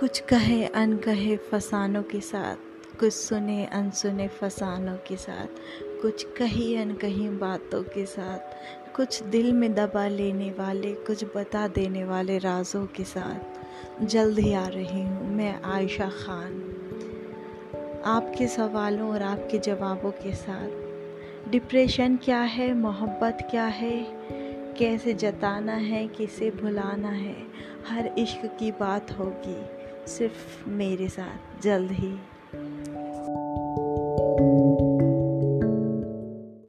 कुछ कहे, अनकहे फसानों के साथ। कुछ सुने, अनसुने फसानों के साथ। कुछ कही, अनकही बातों के साथ। कुछ दिल में दबा लेने वाले, कुछ बता देने वाले राजों के साथ। जल्द ही आ रही हूँ मैं, आयशा खान। आपके सवालों और आपके जवाबों के साथ। डिप्रेशन क्या है? मोहब्बत क्या है? कैसे जताना है? किसे भुलाना है? हर इश्क की बात होगी। सिर्फ़ मेरे साथ जल्द ही।